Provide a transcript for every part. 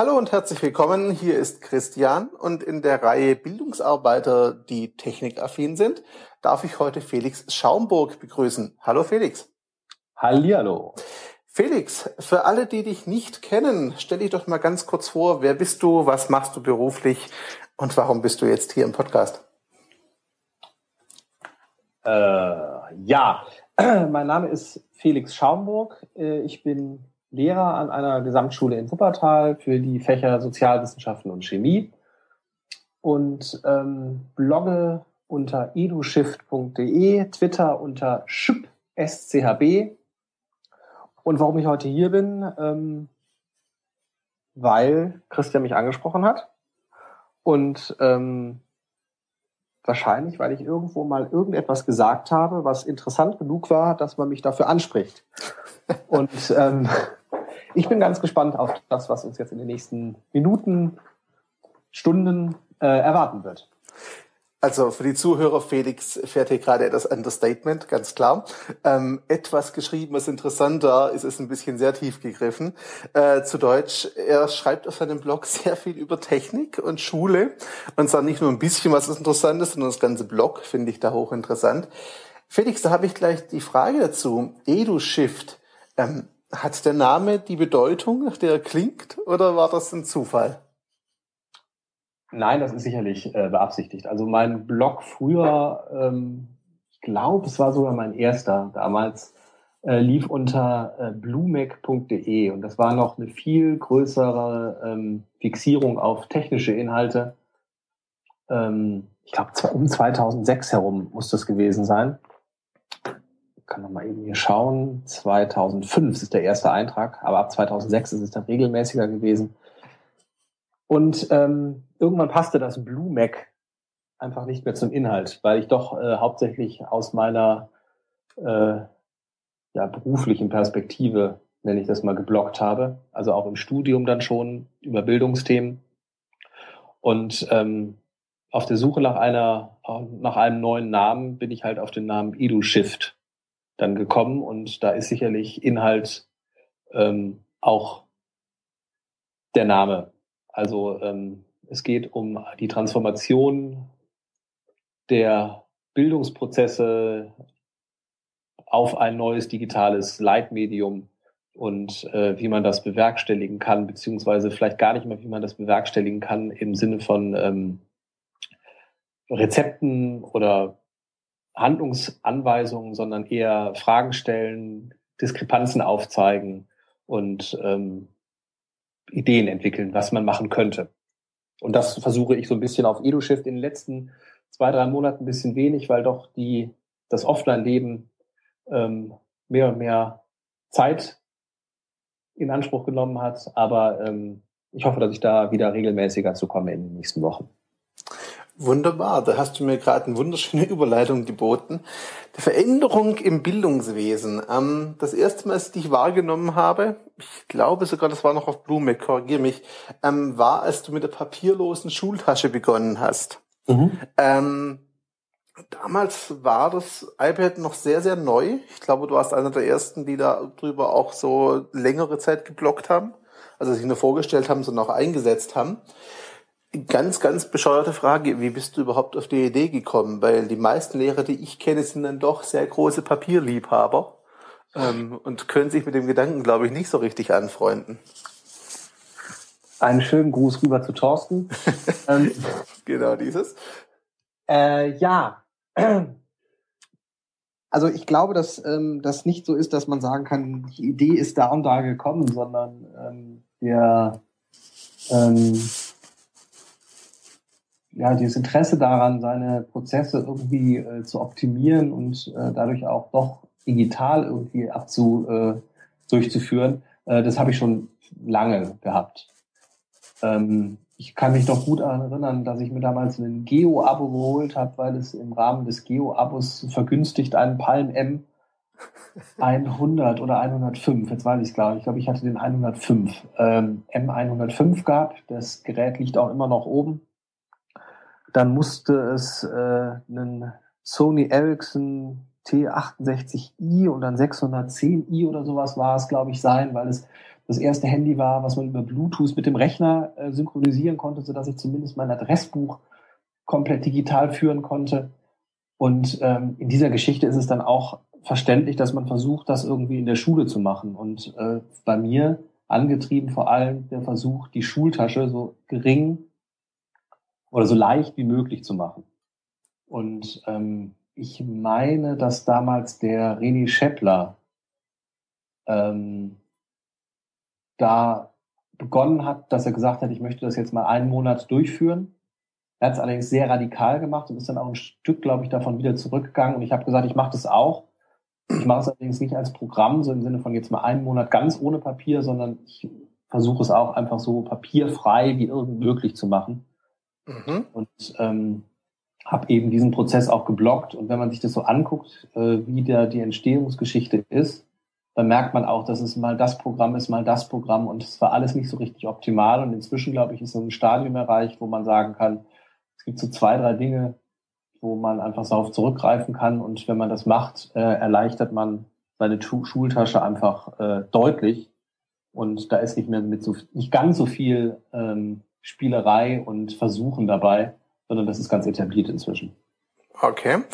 Hallo und herzlich willkommen. Hier ist Christian und in der Reihe Bildungsarbeiter, die technikaffin sind, darf ich heute Felix Schaumburg begrüßen. Hallo Felix. Hallihallo. Felix, für alle, die dich nicht kennen, stell dich doch mal ganz kurz vor, wer bist du, was machst du beruflich und warum bist du jetzt hier im Podcast? Äh, ja, mein Name ist Felix Schaumburg. Äh, ich bin Lehrer an einer Gesamtschule in Wuppertal für die Fächer Sozialwissenschaften und Chemie und ähm, blogge unter edushift.de, Twitter unter SCHB. Und warum ich heute hier bin, ähm, weil Christian mich angesprochen hat und ähm, wahrscheinlich, weil ich irgendwo mal irgendetwas gesagt habe, was interessant genug war, dass man mich dafür anspricht. Und ähm, ich bin ganz gespannt auf das, was uns jetzt in den nächsten Minuten, Stunden äh, erwarten wird. Also für die Zuhörer, Felix fährt hier gerade etwas Understatement, ganz klar. Ähm, etwas geschrieben, was interessanter ist, ist ein bisschen sehr tief gegriffen. Äh, zu Deutsch, er schreibt auf seinem Blog sehr viel über Technik und Schule und zwar nicht nur ein bisschen was interessant ist, sondern das ganze Blog finde ich da hochinteressant. Felix, da habe ich gleich die Frage dazu. EduShift, ähm, hat der Name die Bedeutung, nach der er klingt, oder war das ein Zufall? Nein, das ist sicherlich äh, beabsichtigt. Also mein Blog früher, ähm, ich glaube, es war sogar mein erster damals, äh, lief unter äh, bluemec.de und das war noch eine viel größere ähm, Fixierung auf technische Inhalte. Ähm, ich glaube, um 2006 herum muss das gewesen sein kann noch mal eben hier schauen. 2005 ist der erste Eintrag, aber ab 2006 ist es dann regelmäßiger gewesen. Und ähm, irgendwann passte das Blue Mac einfach nicht mehr zum Inhalt, weil ich doch äh, hauptsächlich aus meiner äh, ja, beruflichen Perspektive, nenne ich das mal, geblockt habe. Also auch im Studium dann schon über Bildungsthemen. Und ähm, auf der Suche nach einer, nach einem neuen Namen bin ich halt auf den Namen EduShift dann gekommen und da ist sicherlich Inhalt ähm, auch der Name. Also ähm, es geht um die Transformation der Bildungsprozesse auf ein neues digitales Leitmedium und äh, wie man das bewerkstelligen kann, beziehungsweise vielleicht gar nicht mehr, wie man das bewerkstelligen kann im Sinne von ähm, Rezepten oder Handlungsanweisungen, sondern eher Fragen stellen, Diskrepanzen aufzeigen und ähm, Ideen entwickeln, was man machen könnte. Und das versuche ich so ein bisschen auf EduShift in den letzten zwei, drei Monaten ein bisschen wenig, weil doch die, das Offline-Leben ähm, mehr und mehr Zeit in Anspruch genommen hat. Aber ähm, ich hoffe, dass ich da wieder regelmäßiger zu komme in den nächsten Wochen. Wunderbar, da hast du mir gerade eine wunderschöne Überleitung geboten. Die Veränderung im Bildungswesen. Ähm, das erste Mal, als ich dich wahrgenommen habe, ich glaube sogar, das war noch auf Blume, korrigier mich, ähm, war, als du mit der papierlosen Schultasche begonnen hast. Mhm. Ähm, damals war das iPad noch sehr, sehr neu. Ich glaube, du warst einer der ersten, die da drüber auch so längere Zeit geblockt haben. Also sich nur vorgestellt haben, sondern auch eingesetzt haben. Ganz, ganz bescheuerte Frage. Wie bist du überhaupt auf die Idee gekommen? Weil die meisten Lehrer, die ich kenne, sind dann doch sehr große Papierliebhaber ähm, und können sich mit dem Gedanken, glaube ich, nicht so richtig anfreunden. Einen schönen Gruß rüber zu Thorsten. ähm, genau dieses. Äh, ja. Also ich glaube, dass ähm, das nicht so ist, dass man sagen kann, die Idee ist da und da gekommen, sondern ähm, der ähm, ja, dieses Interesse daran, seine Prozesse irgendwie äh, zu optimieren und äh, dadurch auch doch digital irgendwie abzu, äh, durchzuführen, äh, das habe ich schon lange gehabt. Ähm, ich kann mich noch gut erinnern, dass ich mir damals ein Geo-Abo geholt habe, weil es im Rahmen des Geo-Abos vergünstigt einen Palm M 100 oder 105, jetzt weiß ich es glaube ich. Ich glaube, ich hatte den 105. Ähm, M105 gab. Das Gerät liegt auch immer noch oben. Dann musste es äh, einen Sony Ericsson T68i und dann 610i oder sowas war es, glaube ich, sein, weil es das erste Handy war, was man über Bluetooth mit dem Rechner äh, synchronisieren konnte, sodass ich zumindest mein Adressbuch komplett digital führen konnte. Und ähm, in dieser Geschichte ist es dann auch verständlich, dass man versucht, das irgendwie in der Schule zu machen. Und äh, bei mir angetrieben vor allem der Versuch, die Schultasche so gering oder so leicht wie möglich zu machen. Und ähm, ich meine, dass damals der René Scheppler ähm, da begonnen hat, dass er gesagt hat, ich möchte das jetzt mal einen Monat durchführen. Er hat es allerdings sehr radikal gemacht und ist dann auch ein Stück, glaube ich, davon wieder zurückgegangen. Und ich habe gesagt, ich mache das auch. Ich mache es allerdings nicht als Programm, so im Sinne von jetzt mal einen Monat ganz ohne Papier, sondern ich versuche es auch einfach so papierfrei wie irgend möglich zu machen. Mhm. Und ähm, habe eben diesen Prozess auch geblockt. Und wenn man sich das so anguckt, äh, wie da die Entstehungsgeschichte ist, dann merkt man auch, dass es mal das Programm ist, mal das Programm und es war alles nicht so richtig optimal. Und inzwischen, glaube ich, ist so ein Stadium erreicht, wo man sagen kann, es gibt so zwei, drei Dinge, wo man einfach darauf zurückgreifen kann. Und wenn man das macht, äh, erleichtert man seine Schultasche einfach äh, deutlich. Und da ist nicht mehr mit so nicht ganz so viel ähm, Spielerei und Versuchen dabei, sondern das ist ganz etabliert inzwischen. Okay.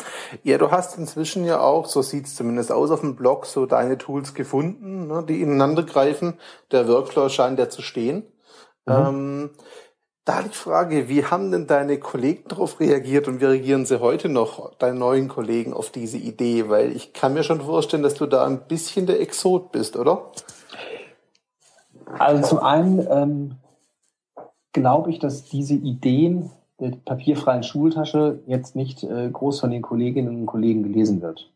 Ja, du hast inzwischen ja auch, so sieht's zumindest aus auf dem Blog, so deine Tools gefunden, ne, die ineinander greifen. Der Workflow scheint ja zu stehen. Mhm. Ähm, da die Frage, wie haben denn deine Kollegen darauf reagiert und wie reagieren sie heute noch, deine neuen Kollegen, auf diese Idee? Weil ich kann mir schon vorstellen, dass du da ein bisschen der Exot bist, oder? Also zum einen ähm, glaube ich, dass diese Ideen der papierfreien Schultasche jetzt nicht äh, groß von den Kolleginnen und Kollegen gelesen wird.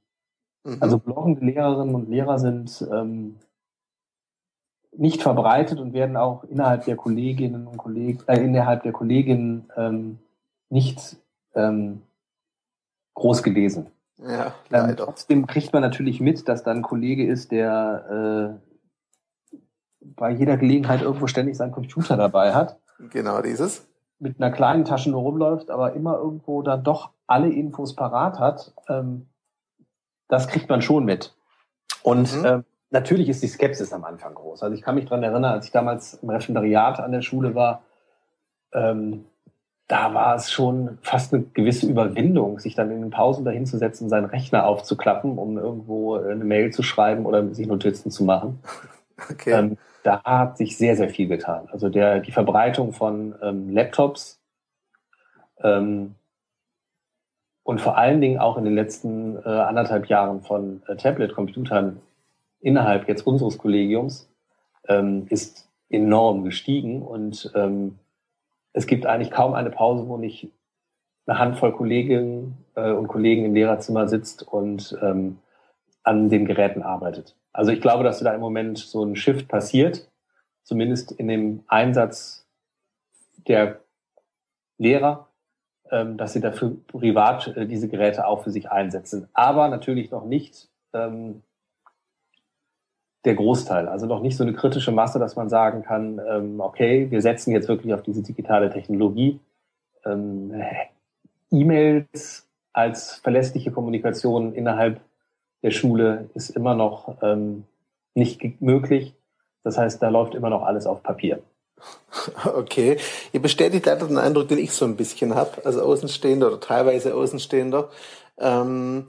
Mhm. Also bloggende Lehrerinnen und Lehrer sind ähm, nicht verbreitet und werden auch innerhalb der Kolleginnen und Kollegen, äh, innerhalb der Kolleginnen ähm, nicht ähm, groß gelesen. Ja, ähm, trotzdem kriegt man natürlich mit, dass da ein Kollege ist, der äh, bei jeder Gelegenheit irgendwo ständig seinen Computer dabei hat. Genau dieses mit einer kleinen Tasche nur rumläuft, aber immer irgendwo dann doch alle Infos parat hat, ähm, das kriegt man schon mit. Und mhm. ähm, natürlich ist die Skepsis am Anfang groß. Also ich kann mich dran erinnern, als ich damals im Referendariat an der Schule war, ähm, da war es schon fast eine gewisse Überwindung, sich dann in den Pausen dahinzusetzen, seinen Rechner aufzuklappen, um irgendwo eine Mail zu schreiben oder sich Notizen zu machen. Okay. Ähm, da hat sich sehr, sehr viel getan. Also der, die Verbreitung von ähm, Laptops ähm, und vor allen Dingen auch in den letzten äh, anderthalb Jahren von äh, Tablet-Computern innerhalb jetzt unseres Kollegiums ähm, ist enorm gestiegen und ähm, es gibt eigentlich kaum eine Pause, wo nicht eine Handvoll Kolleginnen äh, und Kollegen im Lehrerzimmer sitzt und ähm, an den Geräten arbeitet. Also ich glaube, dass da im Moment so ein Shift passiert, zumindest in dem Einsatz der Lehrer, ähm, dass sie dafür privat äh, diese Geräte auch für sich einsetzen. Aber natürlich noch nicht ähm, der Großteil. Also noch nicht so eine kritische Masse, dass man sagen kann, ähm, okay, wir setzen jetzt wirklich auf diese digitale Technologie. E-Mails als verlässliche Kommunikation innerhalb der Schule ist immer noch ähm, nicht möglich. Das heißt, da läuft immer noch alles auf Papier. Okay, ihr bestätigt leider den Eindruck, den ich so ein bisschen habe, als Außenstehender oder teilweise Außenstehender. Ähm,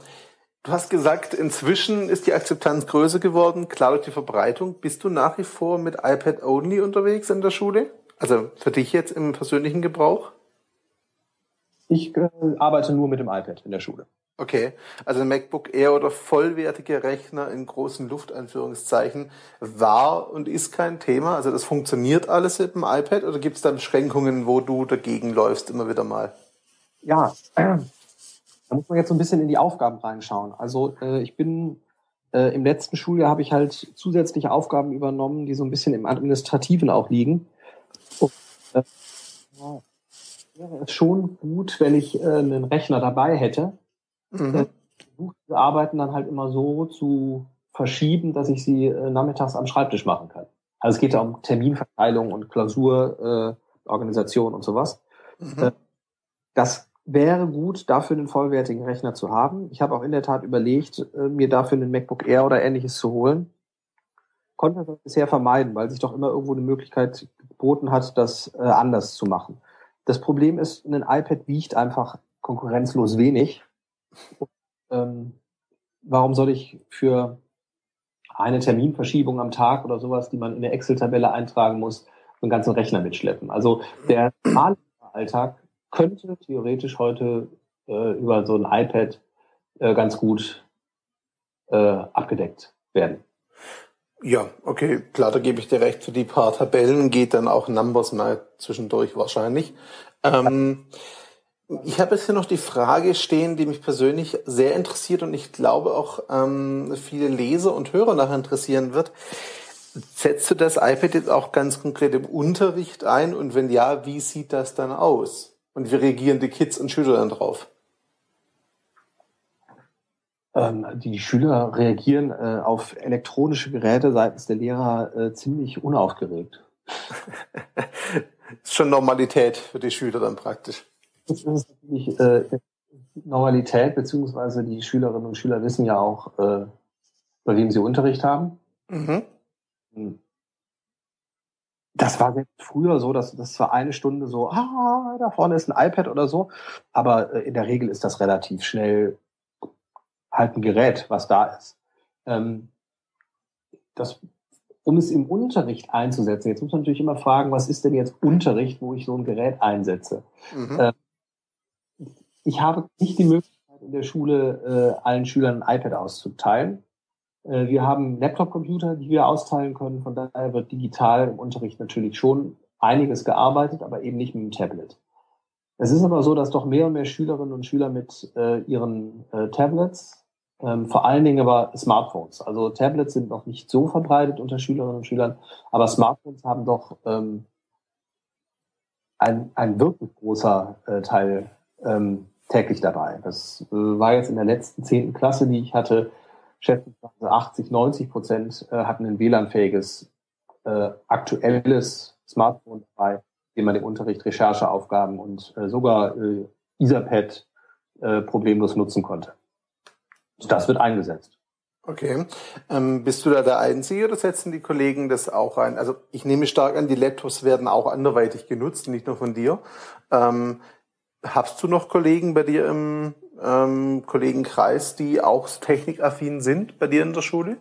du hast gesagt, inzwischen ist die Akzeptanz größer geworden, klar durch die Verbreitung. Bist du nach wie vor mit iPad Only unterwegs in der Schule? Also für dich jetzt im persönlichen Gebrauch? Ich äh, arbeite nur mit dem iPad in der Schule. Okay, also MacBook Air oder vollwertige Rechner in großen Luftanführungszeichen war und ist kein Thema. Also das funktioniert alles mit dem iPad oder gibt es da Beschränkungen, wo du dagegen läufst immer wieder mal? Ja, da muss man jetzt so ein bisschen in die Aufgaben reinschauen. Also äh, ich bin äh, im letzten Schuljahr habe ich halt zusätzliche Aufgaben übernommen, die so ein bisschen im Administrativen auch liegen. Und, äh, wäre es schon gut, wenn ich äh, einen Rechner dabei hätte Mhm. Äh, diese Arbeiten dann halt immer so zu verschieben, dass ich sie äh, nachmittags am Schreibtisch machen kann. Also es geht ja um Terminverteilung und Klausurorganisation äh, und sowas. Mhm. Äh, das wäre gut, dafür einen vollwertigen Rechner zu haben. Ich habe auch in der Tat überlegt, äh, mir dafür einen MacBook Air oder ähnliches zu holen. konnte das bisher vermeiden, weil sich doch immer irgendwo eine Möglichkeit geboten hat, das äh, anders zu machen. Das Problem ist, ein iPad wiegt einfach konkurrenzlos wenig. Ähm, warum soll ich für eine Terminverschiebung am Tag oder sowas, die man in der Excel-Tabelle eintragen muss, einen ganzen Rechner mitschleppen? Also der Alltag könnte theoretisch heute äh, über so ein iPad äh, ganz gut äh, abgedeckt werden. Ja, okay, klar, da gebe ich dir recht. Für die paar Tabellen geht dann auch Numbers mal zwischendurch wahrscheinlich. Ähm, ich habe jetzt hier noch die Frage stehen, die mich persönlich sehr interessiert und ich glaube auch ähm, viele Leser und Hörer nachher interessieren wird. Setzt du das iPad jetzt auch ganz konkret im Unterricht ein und wenn ja, wie sieht das dann aus? Und wie reagieren die Kids und Schüler dann drauf? Ähm, die Schüler reagieren äh, auf elektronische Geräte seitens der Lehrer äh, ziemlich unaufgeregt. ist schon Normalität für die Schüler dann praktisch. Das ist natürlich äh, Normalität, beziehungsweise die Schülerinnen und Schüler wissen ja auch, äh, bei wem sie Unterricht haben. Mhm. Hm. Das war früher so, dass das war eine Stunde so, ah, da vorne ist ein iPad oder so. Aber äh, in der Regel ist das relativ schnell halt ein Gerät, was da ist. Ähm, das, um es im Unterricht einzusetzen, jetzt muss man natürlich immer fragen, was ist denn jetzt Unterricht, wo ich so ein Gerät einsetze? Mhm. Ähm, ich habe nicht die Möglichkeit in der Schule äh, allen Schülern ein iPad auszuteilen. Äh, wir haben Laptop-Computer, die wir austeilen können. Von daher wird digital im Unterricht natürlich schon einiges gearbeitet, aber eben nicht mit dem Tablet. Es ist aber so, dass doch mehr und mehr Schülerinnen und Schüler mit äh, ihren äh, Tablets ähm, vor allen Dingen aber Smartphones. Also Tablets sind noch nicht so verbreitet unter Schülerinnen und Schülern, aber Smartphones haben doch ähm, ein, ein wirklich großer äh, Teil ähm, täglich dabei. Das äh, war jetzt in der letzten zehnten Klasse, die ich hatte, schätzungsweise 80, 90 Prozent äh, hatten ein WLAN-fähiges äh, aktuelles Smartphone dabei, dem man im Unterricht Rechercheaufgaben und äh, sogar äh, Etherpad äh, problemlos nutzen konnte. Das wird eingesetzt. Okay. Ähm, bist du da der Einzige oder setzen die Kollegen das auch ein? Also ich nehme stark an, die Laptops werden auch anderweitig genutzt, nicht nur von dir. Ähm, hast du noch Kollegen bei dir im ähm, Kollegenkreis, die auch technikaffin sind bei dir in der Schule?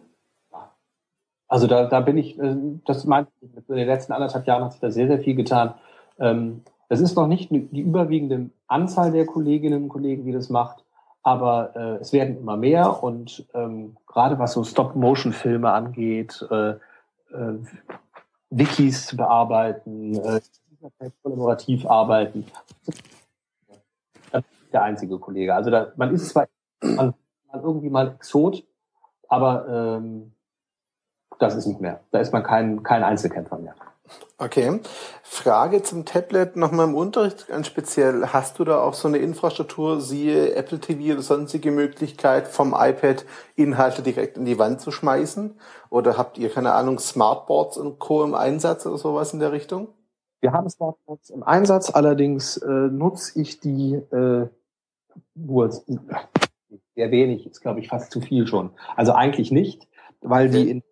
Also da, da bin ich, äh, das meinte ich, in den letzten anderthalb Jahren hat sich da sehr, sehr viel getan. Ähm, es ist noch nicht die überwiegende Anzahl der Kolleginnen und Kollegen, die das macht, aber äh, es werden immer mehr und ähm, gerade was so Stop-Motion-Filme angeht, äh, Wikis zu bearbeiten, kollaborativ arbeiten, der einzige Kollege. Also da, man ist zwar man, man irgendwie mal Exot, aber ähm, das ist nicht mehr. Da ist man kein, kein Einzelkämpfer mehr. Okay. Frage zum Tablet nochmal im Unterricht ganz speziell. Hast du da auch so eine Infrastruktur, siehe Apple TV oder sonstige Möglichkeit vom iPad Inhalte direkt in die Wand zu schmeißen? Oder habt ihr, keine Ahnung, Smartboards und Co. im Einsatz oder sowas in der Richtung? Wir haben Smartboards im Einsatz, allerdings äh, nutze ich die äh, nur sehr wenig, ist glaube ich fast zu viel schon. Also eigentlich nicht, weil die in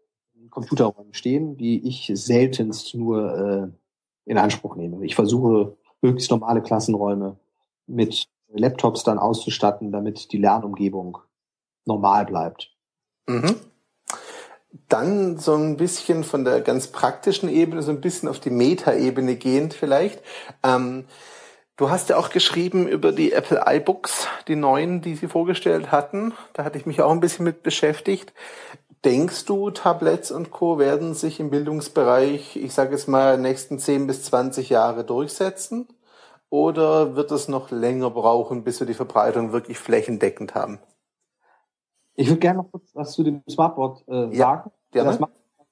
Computerräumen stehen, die ich seltenst nur äh, in Anspruch nehme. Ich versuche möglichst normale Klassenräume mit Laptops dann auszustatten, damit die Lernumgebung normal bleibt. Mhm. Dann so ein bisschen von der ganz praktischen Ebene, so ein bisschen auf die Meta-Ebene gehend vielleicht. Ähm, du hast ja auch geschrieben über die Apple iBooks, die neuen, die sie vorgestellt hatten. Da hatte ich mich auch ein bisschen mit beschäftigt. Denkst du, Tablets und Co. werden sich im Bildungsbereich, ich sage es mal, nächsten 10 bis 20 Jahre durchsetzen? Oder wird es noch länger brauchen, bis wir die Verbreitung wirklich flächendeckend haben? Ich würde gerne noch kurz was zu dem Smartboard äh, ja, sagen. Gerne. Das macht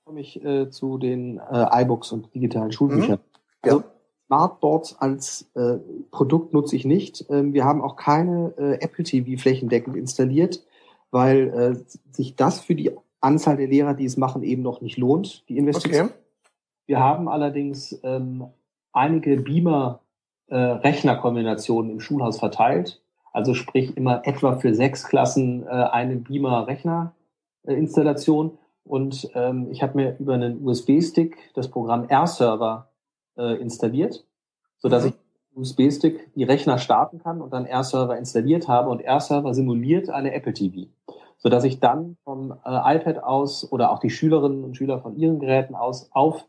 mich äh, zu den äh, iBooks und digitalen Schulbüchern. Mhm. Ja. Also, Smartboards als äh, Produkt nutze ich nicht. Ähm, wir haben auch keine äh, Apple TV flächendeckend installiert, weil äh, sich das für die Anzahl der Lehrer, die es machen, eben noch nicht lohnt, die Investition. Okay. Wir haben allerdings ähm, einige Beamer-Rechnerkombinationen äh, im Schulhaus verteilt. Also sprich immer etwa für sechs Klassen äh, eine Beamer-Rechner-Installation. und ähm, ich habe mir über einen USB-Stick das Programm AirServer äh, installiert, so dass mhm. ich USB-Stick die Rechner starten kann und dann AirServer installiert habe und AirServer simuliert eine Apple TV, so dass ich dann vom äh, iPad aus oder auch die Schülerinnen und Schüler von ihren Geräten aus auf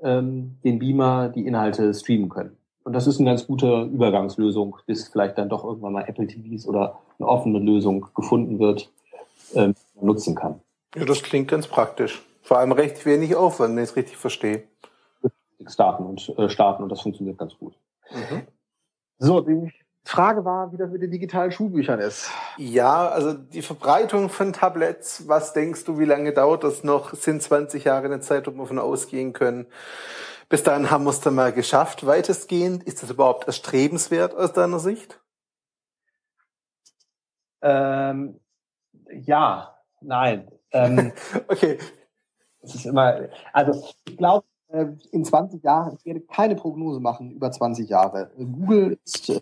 ähm, den Beamer die Inhalte streamen können. Und das ist eine ganz gute Übergangslösung, bis vielleicht dann doch irgendwann mal Apple TVs oder eine offene Lösung gefunden wird, ähm, nutzen kann. Ja, das klingt ganz praktisch. Vor allem recht wenig Aufwand, wenn ich es richtig verstehe. Starten und äh, starten und das funktioniert ganz gut. Mhm. So, die Frage war, wie das mit den digitalen Schulbüchern ist. Ja, also die Verbreitung von Tablets, was denkst du, wie lange dauert das noch? Sind 20 Jahre eine Zeit, wo wir davon ausgehen können? Bis dahin haben wir es dann mal geschafft, weitestgehend. Ist das überhaupt erstrebenswert aus deiner Sicht? Ähm, ja, nein. Ähm, okay. Es ist immer, also ich glaube, in 20 Jahren, ich werde keine Prognose machen über 20 Jahre. Google ist, äh,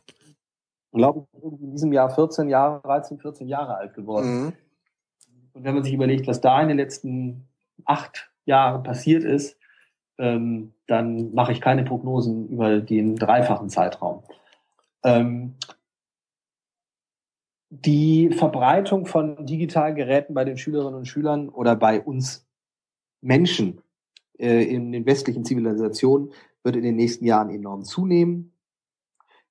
glaube ich, in diesem Jahr 14 Jahre, 13, 14 Jahre alt geworden. Mhm. Und wenn man sich überlegt, was da in den letzten acht Jahren passiert ist, ähm, dann mache ich keine Prognosen über den dreifachen Zeitraum. Ähm, die Verbreitung von digitalen Geräten bei den Schülerinnen und Schülern oder bei uns Menschen äh, in den westlichen Zivilisationen wird in den nächsten Jahren enorm zunehmen.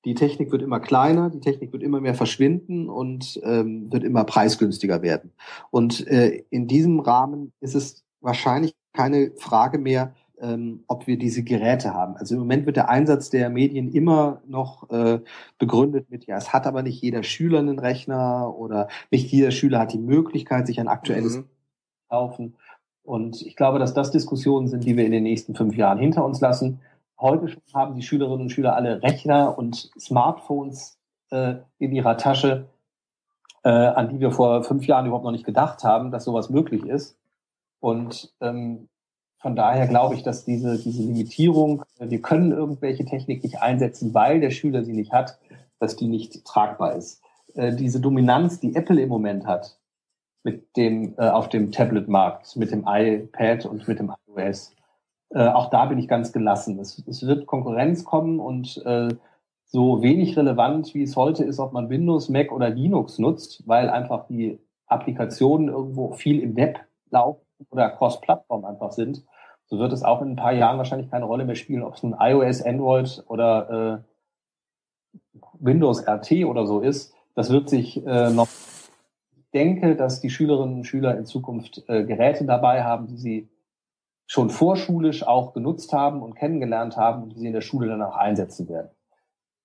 Die Technik wird immer kleiner, die Technik wird immer mehr verschwinden und ähm, wird immer preisgünstiger werden. Und äh, in diesem Rahmen ist es wahrscheinlich keine Frage mehr, ähm, ob wir diese Geräte haben. Also im Moment wird der Einsatz der Medien immer noch äh, begründet mit, ja, es hat aber nicht jeder Schüler einen Rechner oder nicht jeder Schüler hat die Möglichkeit, sich ein aktuelles mhm. kaufen. Und ich glaube, dass das Diskussionen sind, die wir in den nächsten fünf Jahren hinter uns lassen. Heute schon haben die Schülerinnen und Schüler alle Rechner und Smartphones äh, in ihrer Tasche, äh, an die wir vor fünf Jahren überhaupt noch nicht gedacht haben, dass sowas möglich ist. Und ähm, von daher glaube ich, dass diese, diese Limitierung, wir können irgendwelche Technik nicht einsetzen, weil der Schüler sie nicht hat, dass die nicht tragbar ist. Äh, diese Dominanz, die Apple im Moment hat, mit dem, äh, auf dem Tablet-Markt, mit dem iPad und mit dem iOS, äh, auch da bin ich ganz gelassen. Es, es wird Konkurrenz kommen und äh, so wenig relevant, wie es heute ist, ob man Windows, Mac oder Linux nutzt, weil einfach die Applikationen irgendwo viel im Web laufen oder Cross-Plattform einfach sind, so wird es auch in ein paar Jahren wahrscheinlich keine Rolle mehr spielen, ob es ein iOS, Android oder äh, Windows RT oder so ist. Das wird sich äh, noch. Denke, dass die Schülerinnen und Schüler in Zukunft äh, Geräte dabei haben, die sie schon vorschulisch auch genutzt haben und kennengelernt haben und die sie in der Schule dann auch einsetzen werden.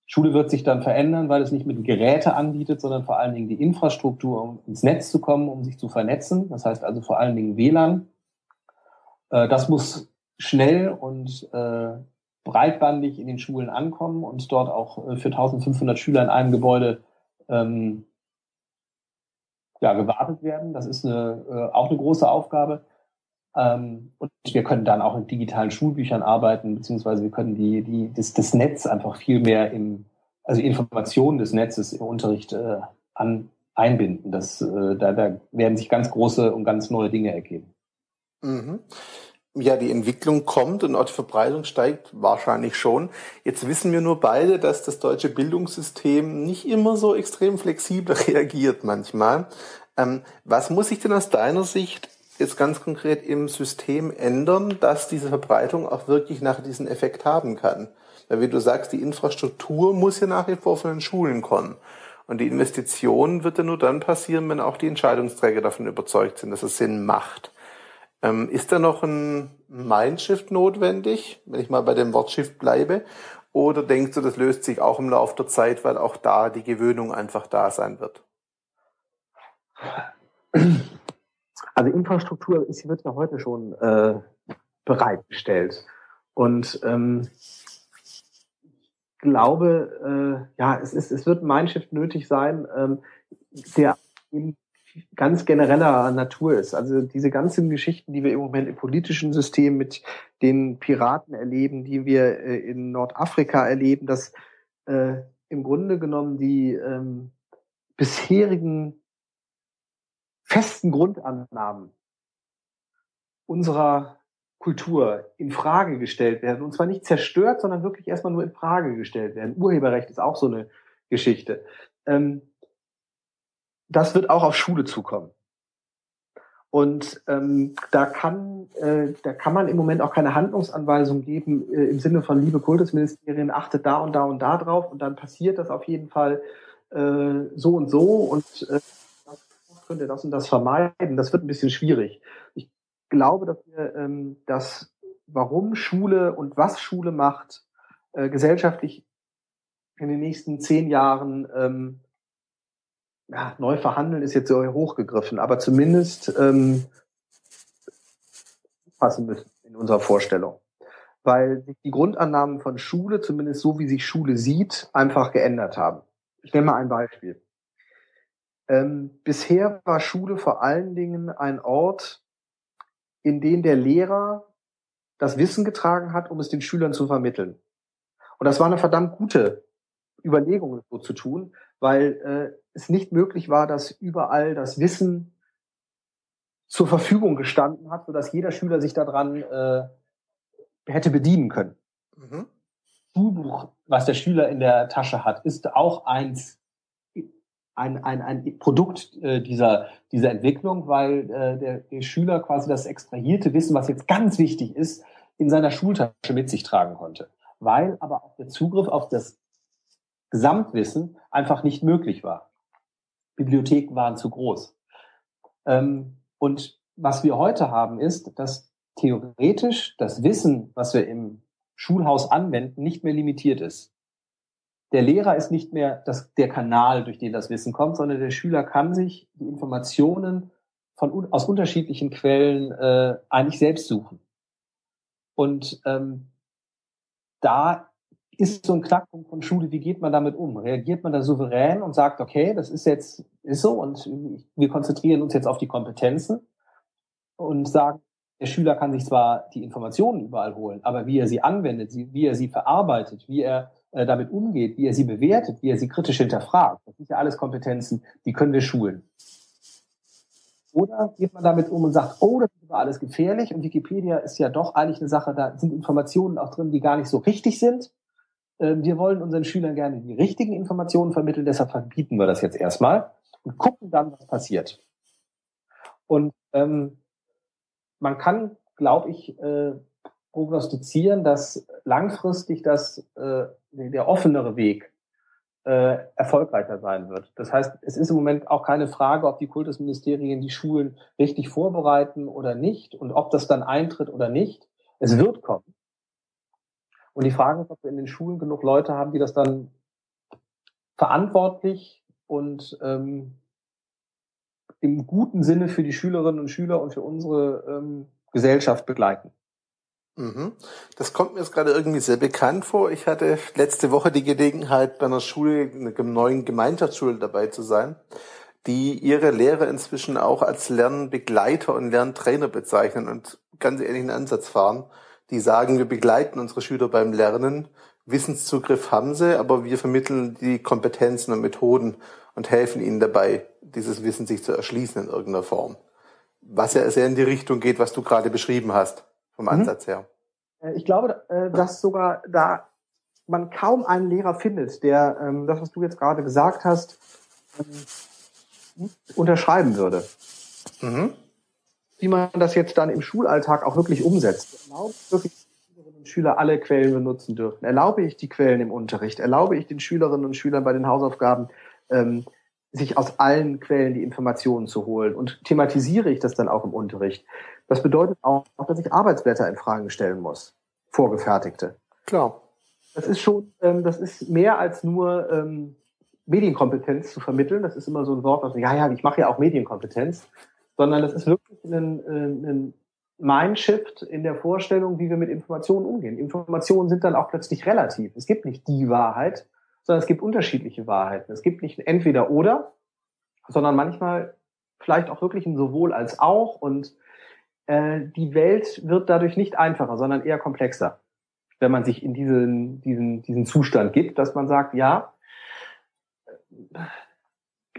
Schule wird sich dann verändern, weil es nicht mit Geräte anbietet, sondern vor allen Dingen die Infrastruktur, um ins Netz zu kommen, um sich zu vernetzen. Das heißt also vor allen Dingen WLAN. Äh, das muss schnell und äh, breitbandig in den Schulen ankommen und dort auch äh, für 1500 Schüler in einem Gebäude ähm, ja, gewartet werden. Das ist eine, äh, auch eine große Aufgabe. Ähm, und wir können dann auch in digitalen Schulbüchern arbeiten, beziehungsweise wir können die, die, das, das Netz einfach viel mehr im, also Informationen des Netzes im Unterricht äh, an, einbinden. Das, äh, da, da werden sich ganz große und ganz neue Dinge ergeben. Mhm. Ja, die Entwicklung kommt und auch die Verbreitung steigt wahrscheinlich schon. Jetzt wissen wir nur beide, dass das deutsche Bildungssystem nicht immer so extrem flexibel reagiert manchmal. Ähm, was muss sich denn aus deiner Sicht jetzt ganz konkret im System ändern, dass diese Verbreitung auch wirklich nachher diesen Effekt haben kann? Weil wie du sagst, die Infrastruktur muss ja nach wie vor von den Schulen kommen. Und die Investition wird ja nur dann passieren, wenn auch die Entscheidungsträger davon überzeugt sind, dass es Sinn macht. Ähm, ist da noch ein Mindshift notwendig, wenn ich mal bei dem Wortshift bleibe? Oder denkst du, das löst sich auch im Laufe der Zeit, weil auch da die Gewöhnung einfach da sein wird? Also Infrastruktur ist, wird ja heute schon äh, bereitgestellt. Und ähm, ich glaube, äh, ja, es, ist, es wird ein Mindshift nötig sein, ähm, der eben ganz genereller Natur ist. Also diese ganzen Geschichten, die wir im Moment im politischen System mit den Piraten erleben, die wir äh, in Nordafrika erleben, dass äh, im Grunde genommen die ähm, bisherigen festen Grundannahmen unserer Kultur in Frage gestellt werden. Und zwar nicht zerstört, sondern wirklich erstmal nur in Frage gestellt werden. Urheberrecht ist auch so eine Geschichte. Ähm, das wird auch auf Schule zukommen. Und ähm, da kann äh, da kann man im Moment auch keine Handlungsanweisung geben äh, im Sinne von liebe Kultusministerien achtet da und da und da drauf und dann passiert das auf jeden Fall äh, so und so und äh, könnte das und das vermeiden. Das wird ein bisschen schwierig. Ich glaube, dass wir ähm, das, warum Schule und was Schule macht, äh, gesellschaftlich in den nächsten zehn Jahren ähm, ja, neu verhandeln ist jetzt so hochgegriffen, aber zumindest ähm, passen müssen in unserer Vorstellung. Weil sich die Grundannahmen von Schule, zumindest so wie sich Schule sieht, einfach geändert haben. Ich nenne mal ein Beispiel. Ähm, bisher war Schule vor allen Dingen ein Ort, in dem der Lehrer das Wissen getragen hat, um es den Schülern zu vermitteln. Und das war eine verdammt gute Überlegung, so zu tun, weil äh, es nicht möglich war, dass überall das Wissen zur Verfügung gestanden hat, sodass jeder Schüler sich daran äh, hätte bedienen können. Mhm. Schulbuch, was der Schüler in der Tasche hat, ist auch eins, ein, ein, ein Produkt äh, dieser, dieser Entwicklung, weil äh, der, der Schüler quasi das extrahierte Wissen, was jetzt ganz wichtig ist, in seiner Schultasche mit sich tragen konnte. Weil aber auch der Zugriff auf das Gesamtwissen einfach nicht möglich war. Bibliotheken waren zu groß. Ähm, und was wir heute haben, ist, dass theoretisch das Wissen, was wir im Schulhaus anwenden, nicht mehr limitiert ist. Der Lehrer ist nicht mehr das, der Kanal, durch den das Wissen kommt, sondern der Schüler kann sich die Informationen von, aus unterschiedlichen Quellen äh, eigentlich selbst suchen. Und ähm, da ist so ein Knackpunkt von Schule, wie geht man damit um? Reagiert man da souverän und sagt, okay, das ist jetzt, ist so und wir konzentrieren uns jetzt auf die Kompetenzen und sagen, der Schüler kann sich zwar die Informationen überall holen, aber wie er sie anwendet, wie er sie verarbeitet, wie er äh, damit umgeht, wie er sie bewertet, wie er sie kritisch hinterfragt, das sind ja alles Kompetenzen, die können wir schulen. Oder geht man damit um und sagt, oh, das ist aber alles gefährlich und Wikipedia ist ja doch eigentlich eine Sache, da sind Informationen auch drin, die gar nicht so richtig sind wir wollen unseren Schülern gerne die richtigen Informationen vermitteln, deshalb verbieten wir das jetzt erstmal und gucken dann, was passiert. Und ähm, man kann, glaube ich, äh, prognostizieren, dass langfristig das äh, der offenere Weg äh, erfolgreicher sein wird. Das heißt, es ist im Moment auch keine Frage, ob die Kultusministerien die Schulen richtig vorbereiten oder nicht und ob das dann eintritt oder nicht. Es wird kommen. Und die Frage ist, ob wir in den Schulen genug Leute haben, die das dann verantwortlich und ähm, im guten Sinne für die Schülerinnen und Schüler und für unsere ähm, Gesellschaft begleiten. Mhm. Das kommt mir jetzt gerade irgendwie sehr bekannt vor. Ich hatte letzte Woche die Gelegenheit, bei einer Schule, einer neuen Gemeinschaftsschule dabei zu sein, die ihre Lehrer inzwischen auch als Lernbegleiter und Lerntrainer bezeichnen und ganz ähnlichen Ansatz fahren die sagen, wir begleiten unsere Schüler beim Lernen. Wissenszugriff haben sie, aber wir vermitteln die Kompetenzen und Methoden und helfen ihnen dabei, dieses Wissen sich zu erschließen in irgendeiner Form. Was ja sehr in die Richtung geht, was du gerade beschrieben hast, vom mhm. Ansatz her. Äh, ich glaube, äh, dass sogar da man kaum einen Lehrer findet, der ähm, das, was du jetzt gerade gesagt hast, ähm, unterschreiben würde. Mhm wie man das jetzt dann im Schulalltag auch wirklich umsetzt. Erlaube ich wirklich, dass Schülerinnen und Schüler alle Quellen benutzen dürfen? Erlaube ich die Quellen im Unterricht? Erlaube ich den Schülerinnen und Schülern bei den Hausaufgaben, ähm, sich aus allen Quellen die Informationen zu holen? Und thematisiere ich das dann auch im Unterricht? Das bedeutet auch, dass ich Arbeitsblätter in Fragen stellen muss, vorgefertigte. Klar. Das ist schon, ähm, das ist mehr als nur ähm, Medienkompetenz zu vermitteln. Das ist immer so ein Wort, was, ja, ja, ich mache ja auch Medienkompetenz sondern es ist wirklich ein, äh, ein Mindshift in der Vorstellung, wie wir mit Informationen umgehen. Informationen sind dann auch plötzlich relativ. Es gibt nicht die Wahrheit, sondern es gibt unterschiedliche Wahrheiten. Es gibt nicht entweder oder, sondern manchmal vielleicht auch wirklich ein sowohl als auch und äh, die Welt wird dadurch nicht einfacher, sondern eher komplexer, wenn man sich in diesen, diesen, diesen Zustand gibt, dass man sagt, ja,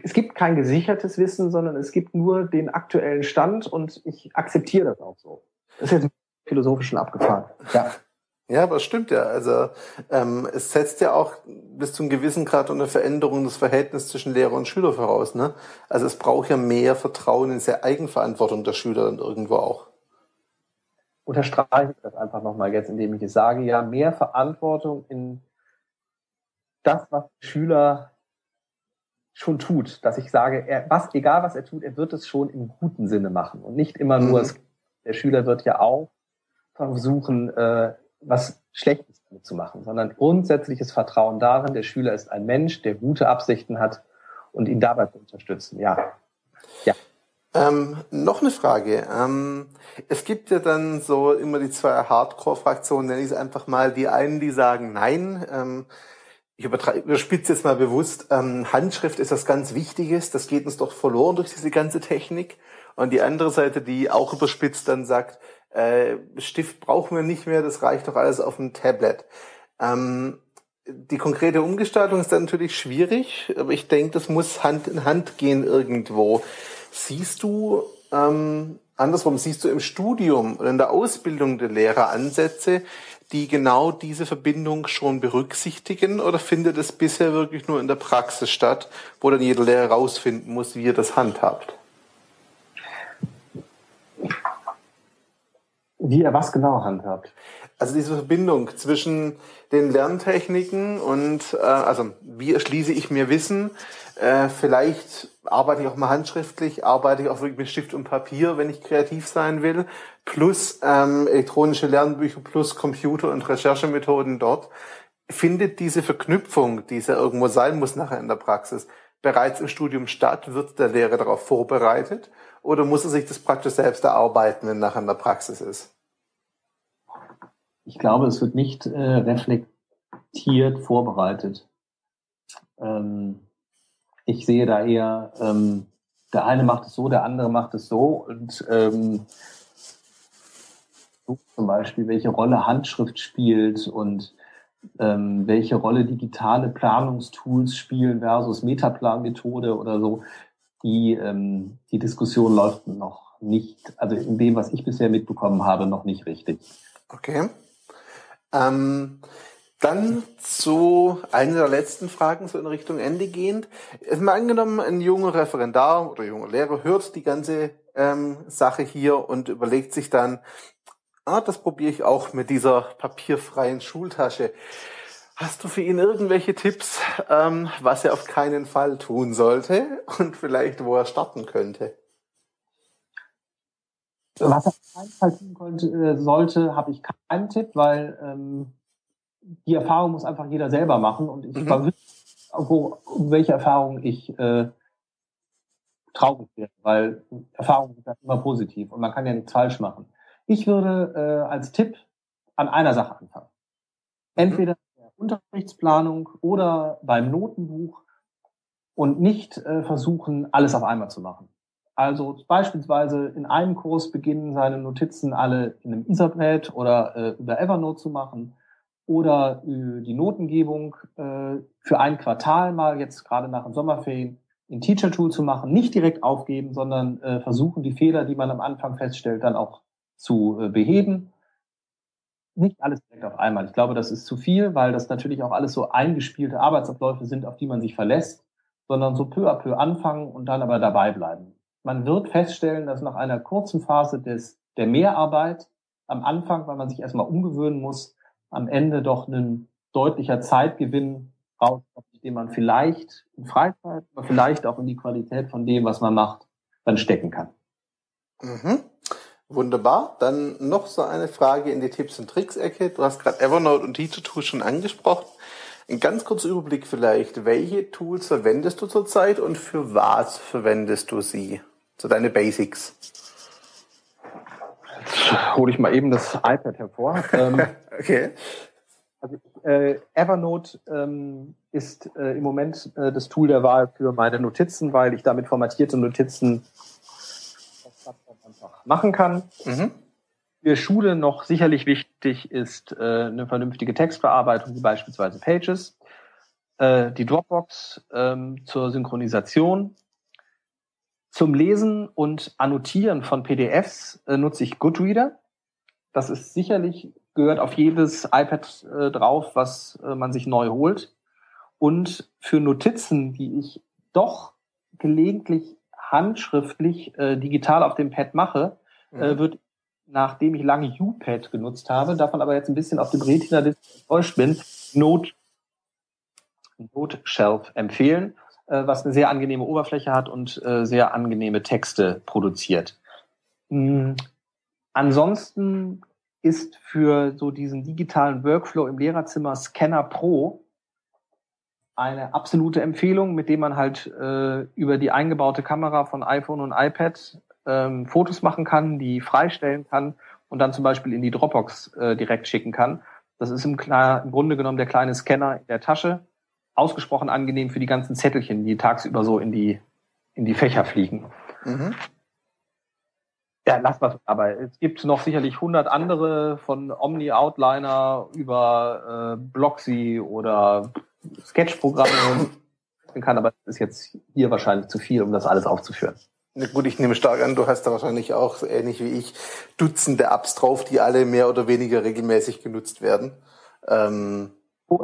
es gibt kein gesichertes Wissen, sondern es gibt nur den aktuellen Stand und ich akzeptiere das auch so. Das ist jetzt philosophisch schon abgefahren. Ja. Ja, aber es stimmt ja. Also ähm, es setzt ja auch bis zu einem gewissen Grad eine Veränderung des Verhältnisses zwischen Lehrer und Schüler voraus. Ne? Also es braucht ja mehr Vertrauen in sehr Eigenverantwortung der Schüler dann irgendwo auch. Unterstreiche ich das einfach nochmal jetzt, indem ich es sage, ja, mehr Verantwortung in das, was Schüler schon tut. Dass ich sage, er, was, egal was er tut, er wird es schon im guten Sinne machen und nicht immer nur, mhm. es, der Schüler wird ja auch versuchen, äh, was Schlechtes damit zu machen, sondern grundsätzliches Vertrauen darin, der Schüler ist ein Mensch, der gute Absichten hat und ihn dabei zu unterstützen. Ja. Ja. Ähm, noch eine Frage. Ähm, es gibt ja dann so immer die zwei Hardcore-Fraktionen, nenne ich es einfach mal. Die einen, die sagen, nein, ähm, ich überspitze jetzt mal bewusst, ähm, Handschrift ist was ganz Wichtiges, das geht uns doch verloren durch diese ganze Technik. Und die andere Seite, die auch überspitzt dann sagt, äh, Stift brauchen wir nicht mehr, das reicht doch alles auf dem Tablet. Ähm, die konkrete Umgestaltung ist dann natürlich schwierig, aber ich denke, das muss Hand in Hand gehen irgendwo. Siehst du, ähm, andersrum, siehst du im Studium oder in der Ausbildung der Lehrer Ansätze, die genau diese Verbindung schon berücksichtigen oder findet es bisher wirklich nur in der Praxis statt, wo dann jeder Lehrer herausfinden muss, wie ihr das handhabt? Wie er was genau handhabt. Also diese Verbindung zwischen den Lerntechniken und äh, also wie erschließe ich mir Wissen? Äh, vielleicht arbeite ich auch mal handschriftlich, arbeite ich auch wirklich mit Stift und Papier, wenn ich kreativ sein will, plus ähm, elektronische Lernbücher, plus Computer und Recherchemethoden dort. Findet diese Verknüpfung, die es ja irgendwo sein muss nachher in der Praxis, bereits im Studium statt? Wird der Lehrer darauf vorbereitet? Oder muss er sich das praktisch selbst erarbeiten, wenn nachher in der Praxis ist? Ich glaube, es wird nicht äh, reflektiert vorbereitet. Ähm, ich sehe da eher, ähm, der eine macht es so, der andere macht es so und ähm, zum Beispiel, welche Rolle Handschrift spielt und ähm, welche Rolle digitale Planungstools spielen versus Metaplanmethode oder so. Die, ähm, die Diskussion läuft noch nicht, also in dem, was ich bisher mitbekommen habe, noch nicht richtig. Okay. Ähm, dann zu einer der letzten Fragen, so in Richtung Ende gehend. Ist mal angenommen, ein junger Referendar oder junger Lehrer hört die ganze ähm, Sache hier und überlegt sich dann, ah, das probiere ich auch mit dieser papierfreien Schultasche. Hast du für ihn irgendwelche Tipps, ähm, was er auf keinen Fall tun sollte und vielleicht wo er starten könnte? Was er auf keinen Fall tun äh, sollte, habe ich keinen Tipp, weil ähm, die Erfahrung muss einfach jeder selber machen und ich mhm. wo, um welche Erfahrung ich äh, traurig werde, weil Erfahrungen sind ja immer positiv und man kann ja nichts falsch machen. Ich würde äh, als Tipp an einer Sache anfangen. Entweder der Unterrichtsplanung oder beim Notenbuch und nicht äh, versuchen, alles auf einmal zu machen. Also beispielsweise in einem Kurs beginnen seine Notizen alle in einem Etherpad oder äh, über Evernote zu machen oder äh, die Notengebung äh, für ein Quartal mal jetzt gerade nach dem Sommerferien in Teacher Tool zu machen, nicht direkt aufgeben, sondern äh, versuchen die Fehler, die man am Anfang feststellt, dann auch zu äh, beheben. Nicht alles direkt auf einmal. Ich glaube, das ist zu viel, weil das natürlich auch alles so eingespielte Arbeitsabläufe sind, auf die man sich verlässt, sondern so peu à peu anfangen und dann aber dabei bleiben. Man wird feststellen, dass nach einer kurzen Phase des, der Mehrarbeit am Anfang, weil man sich erstmal umgewöhnen muss, am Ende doch ein deutlicher Zeitgewinn rauskommt, den man vielleicht in Freizeit, aber vielleicht auch in die Qualität von dem, was man macht, dann stecken kann. Mhm. Wunderbar. Dann noch so eine Frage in die Tipps und Tricks Ecke. Du hast gerade Evernote und Teacher Tools schon angesprochen. Ein ganz kurzer Überblick vielleicht. Welche Tools verwendest du zurzeit und für was verwendest du sie? So deine Basics. Hole ich mal eben das iPad hervor. Ähm, okay. Also, äh, Evernote ähm, ist äh, im Moment äh, das Tool der Wahl für meine Notizen, weil ich damit formatierte Notizen einfach machen kann. Mhm. Für Schule noch sicherlich wichtig ist äh, eine vernünftige Textbearbeitung, wie beispielsweise Pages, äh, die Dropbox ähm, zur Synchronisation. Zum Lesen und Annotieren von PDFs äh, nutze ich Goodreader. Das ist sicherlich, gehört auf jedes iPad äh, drauf, was äh, man sich neu holt. Und für Notizen, die ich doch gelegentlich handschriftlich äh, digital auf dem Pad mache, äh, mhm. wird, nachdem ich lange UPad genutzt habe, davon aber jetzt ein bisschen auf dem Retina enttäuscht bin, Note, Note Shelf empfehlen, was eine sehr angenehme Oberfläche hat und äh, sehr angenehme Texte produziert. Mhm. Ansonsten ist für so diesen digitalen Workflow im Lehrerzimmer Scanner Pro eine absolute Empfehlung, mit dem man halt äh, über die eingebaute Kamera von iPhone und iPad ähm, Fotos machen kann, die freistellen kann und dann zum Beispiel in die Dropbox äh, direkt schicken kann. Das ist im, im Grunde genommen der kleine Scanner in der Tasche. Ausgesprochen angenehm für die ganzen Zettelchen, die tagsüber so in die, in die Fächer fliegen. Mhm. Ja, lass was. Aber es gibt noch sicherlich hundert andere von Omni Outliner über äh, Blocksy oder Sketch-Programme kann, aber das ist jetzt hier wahrscheinlich zu viel, um das alles aufzuführen. Na gut, ich nehme stark an, du hast da wahrscheinlich auch, ähnlich wie ich, Dutzende Apps drauf, die alle mehr oder weniger regelmäßig genutzt werden. Ähm,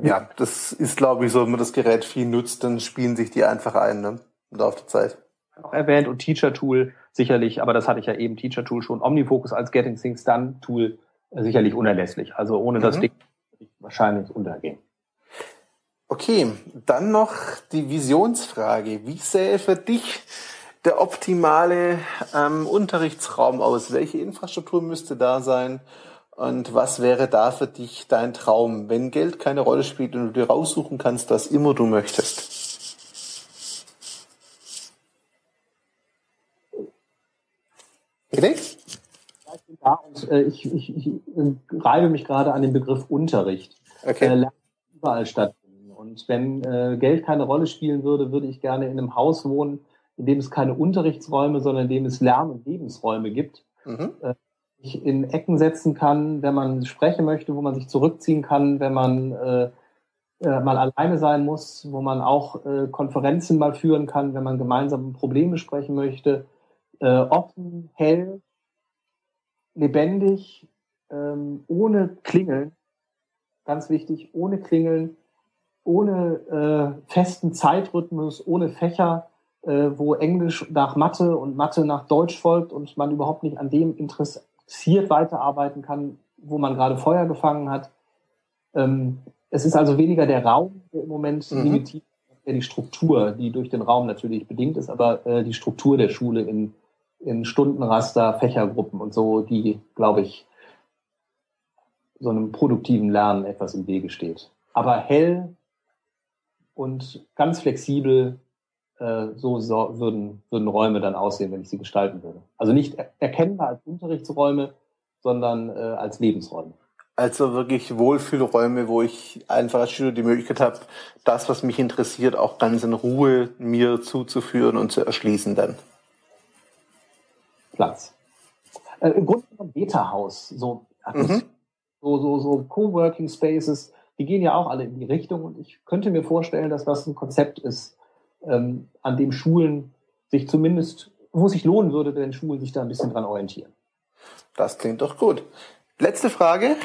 ja, das ist, glaube ich, so, wenn man das Gerät viel nutzt, dann spielen sich die einfach ein, ne? Im Laufe der Zeit. Auch erwähnt und Teacher Tool sicherlich, aber das hatte ich ja eben, Teacher Tool schon. Omnifocus als Getting Things Done Tool äh, sicherlich unerlässlich. Also ohne mhm. das Ding wahrscheinlich untergehen. Okay, dann noch die Visionsfrage. Wie sähe für dich der optimale ähm, Unterrichtsraum aus? Welche Infrastruktur müsste da sein? Und was wäre da für dich dein Traum, wenn Geld keine Rolle spielt und du dir raussuchen kannst, was immer du möchtest? Bitte? Ja, und, äh, ich, ich, ich äh, reibe mich gerade an den Begriff Unterricht. Okay. Äh, überall statt und wenn äh, Geld keine Rolle spielen würde, würde ich gerne in einem Haus wohnen, in dem es keine Unterrichtsräume, sondern in dem es Lern- und Lebensräume gibt. Mhm. Äh, ich in Ecken setzen kann, wenn man sprechen möchte, wo man sich zurückziehen kann, wenn man äh, äh, mal alleine sein muss, wo man auch äh, Konferenzen mal führen kann, wenn man gemeinsam Probleme sprechen möchte. Äh, offen, hell, lebendig, ähm, ohne Klingeln. Ganz wichtig, ohne Klingeln, ohne äh, festen Zeitrhythmus, ohne Fächer, äh, wo Englisch nach Mathe und Mathe nach Deutsch folgt und man überhaupt nicht an dem interessiert weiterarbeiten kann, wo man gerade Feuer gefangen hat. Ähm, es ist also weniger der Raum, der im Moment mhm. limitiert, der die Struktur, die durch den Raum natürlich bedingt ist, aber äh, die Struktur der Schule in, in Stundenraster, Fächergruppen und so, die, glaube ich, so einem produktiven Lernen etwas im Wege steht. Aber hell, und ganz flexibel äh, so, so würden, würden Räume dann aussehen, wenn ich sie gestalten würde. Also nicht erkennbar als Unterrichtsräume, sondern äh, als Lebensräume. Also wirklich Wohlfühlräume, wo ich einfach als Schüler die Möglichkeit habe, das, was mich interessiert, auch ganz in Ruhe mir zuzuführen und zu erschließen dann. Platz. Äh, Im Grunde ein Beta-Haus, so, mhm. so, so, so Coworking Spaces, die gehen ja auch alle in die Richtung und ich könnte mir vorstellen, dass das ein Konzept ist, ähm, an dem Schulen sich zumindest, wo es sich lohnen würde, wenn Schulen sich da ein bisschen dran orientieren. Das klingt doch gut. Letzte Frage.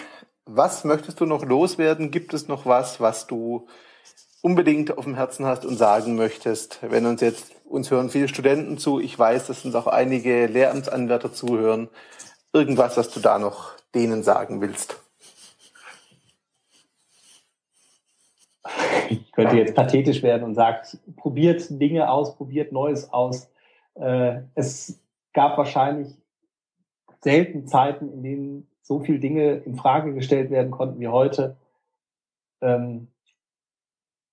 Was möchtest du noch loswerden? Gibt es noch was, was du unbedingt auf dem Herzen hast und sagen möchtest? Wenn uns jetzt, uns hören viele Studenten zu. Ich weiß, dass uns auch einige Lehramtsanwärter zuhören. Irgendwas, was du da noch denen sagen willst? Ich könnte jetzt pathetisch werden und sagt, probiert Dinge aus, probiert Neues aus. Äh, es gab wahrscheinlich selten Zeiten, in denen so viele Dinge in Frage gestellt werden konnten wie heute. Ähm,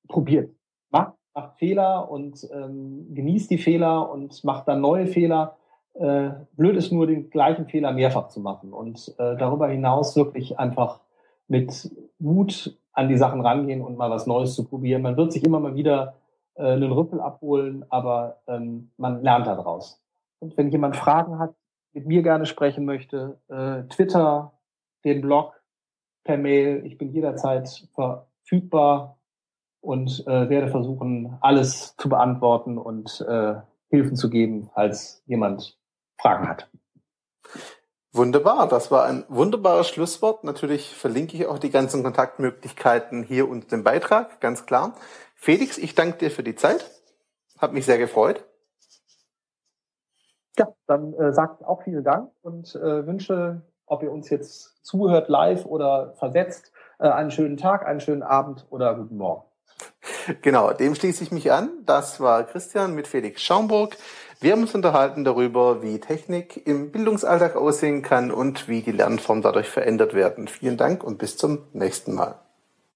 probiert. Macht, macht Fehler und ähm, genießt die Fehler und macht dann neue Fehler. Äh, blöd ist nur, den gleichen Fehler mehrfach zu machen und äh, darüber hinaus wirklich einfach mit Mut an die Sachen rangehen und mal was Neues zu probieren. Man wird sich immer mal wieder äh, einen Rüppel abholen, aber ähm, man lernt daraus. Und wenn jemand Fragen hat, mit mir gerne sprechen möchte, äh, Twitter, den Blog, per Mail, ich bin jederzeit verfügbar und äh, werde versuchen, alles zu beantworten und äh, Hilfen zu geben, falls jemand Fragen hat. Wunderbar, das war ein wunderbares Schlusswort. Natürlich verlinke ich auch die ganzen Kontaktmöglichkeiten hier unter dem Beitrag, ganz klar. Felix, ich danke dir für die Zeit. Hat mich sehr gefreut. Ja, dann äh, sagt auch vielen Dank und äh, wünsche, ob ihr uns jetzt zuhört live oder versetzt, äh, einen schönen Tag, einen schönen Abend oder guten Morgen. Genau, dem schließe ich mich an. Das war Christian mit Felix Schaumburg. Wir haben uns unterhalten darüber, wie Technik im Bildungsalltag aussehen kann und wie die Lernformen dadurch verändert werden. Vielen Dank und bis zum nächsten Mal.